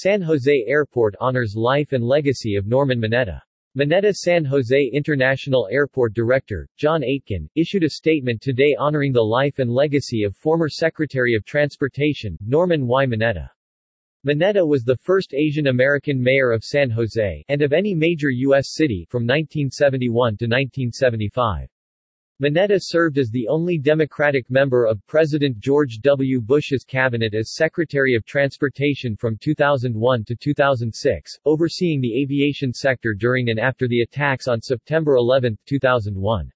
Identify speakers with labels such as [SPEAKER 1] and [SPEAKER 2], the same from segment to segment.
[SPEAKER 1] San Jose Airport honors life and legacy of Norman Mineta. Mineta San Jose International Airport Director, John Aitken, issued a statement today honoring the life and legacy of former Secretary of Transportation, Norman Y. Mineta. Mineta was the first Asian American mayor of San Jose, and of any major U.S. city, from 1971 to 1975. Mineta served as the only Democratic member of President George W. Bush's cabinet as Secretary of Transportation from 2001 to 2006, overseeing the aviation sector during and after the attacks on September 11, 2001.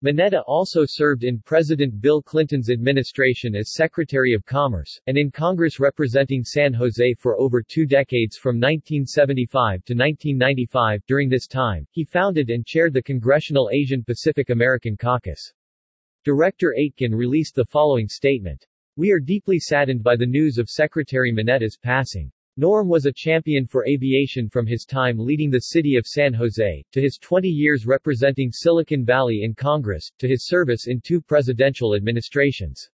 [SPEAKER 1] Mineta also served in President Bill Clinton's administration as Secretary of Commerce, and in Congress representing San Jose for over two decades from 1975 to 1995. During this time, he founded and chaired the Congressional Asian Pacific American Caucus. Director Aitken released the following statement. We are deeply saddened by the news of Secretary Mineta's passing. Norm was a champion for aviation from his time leading the city of San Jose, to his 20 years representing Silicon Valley in Congress, to his service in two presidential administrations.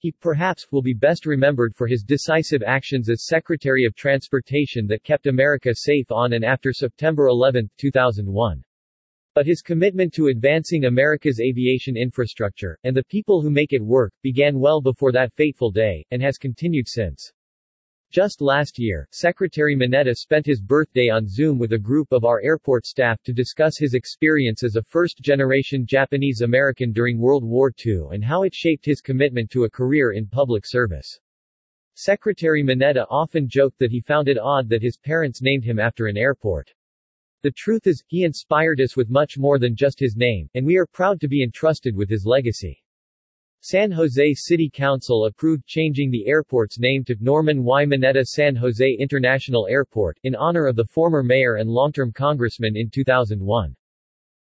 [SPEAKER 1] He, perhaps, will be best remembered for his decisive actions as Secretary of Transportation that kept America safe on and after September 11, 2001. But his commitment to advancing America's aviation infrastructure, and the people who make it work, began well before that fateful day, and has continued since. Just last year, Secretary Mineta spent his birthday on Zoom with a group of our airport staff to discuss his experience as a first-generation Japanese American during World War II and how it shaped his commitment to a career in public service. Secretary Mineta often joked that he found it odd that his parents named him after an airport. The truth is, he inspired us with much more than just his name, and we are proud to be entrusted with his legacy. San Jose City Council approved changing the airport's name to Norman Y. Mineta San Jose International Airport, in honor of the former mayor and long-term congressman in 2001.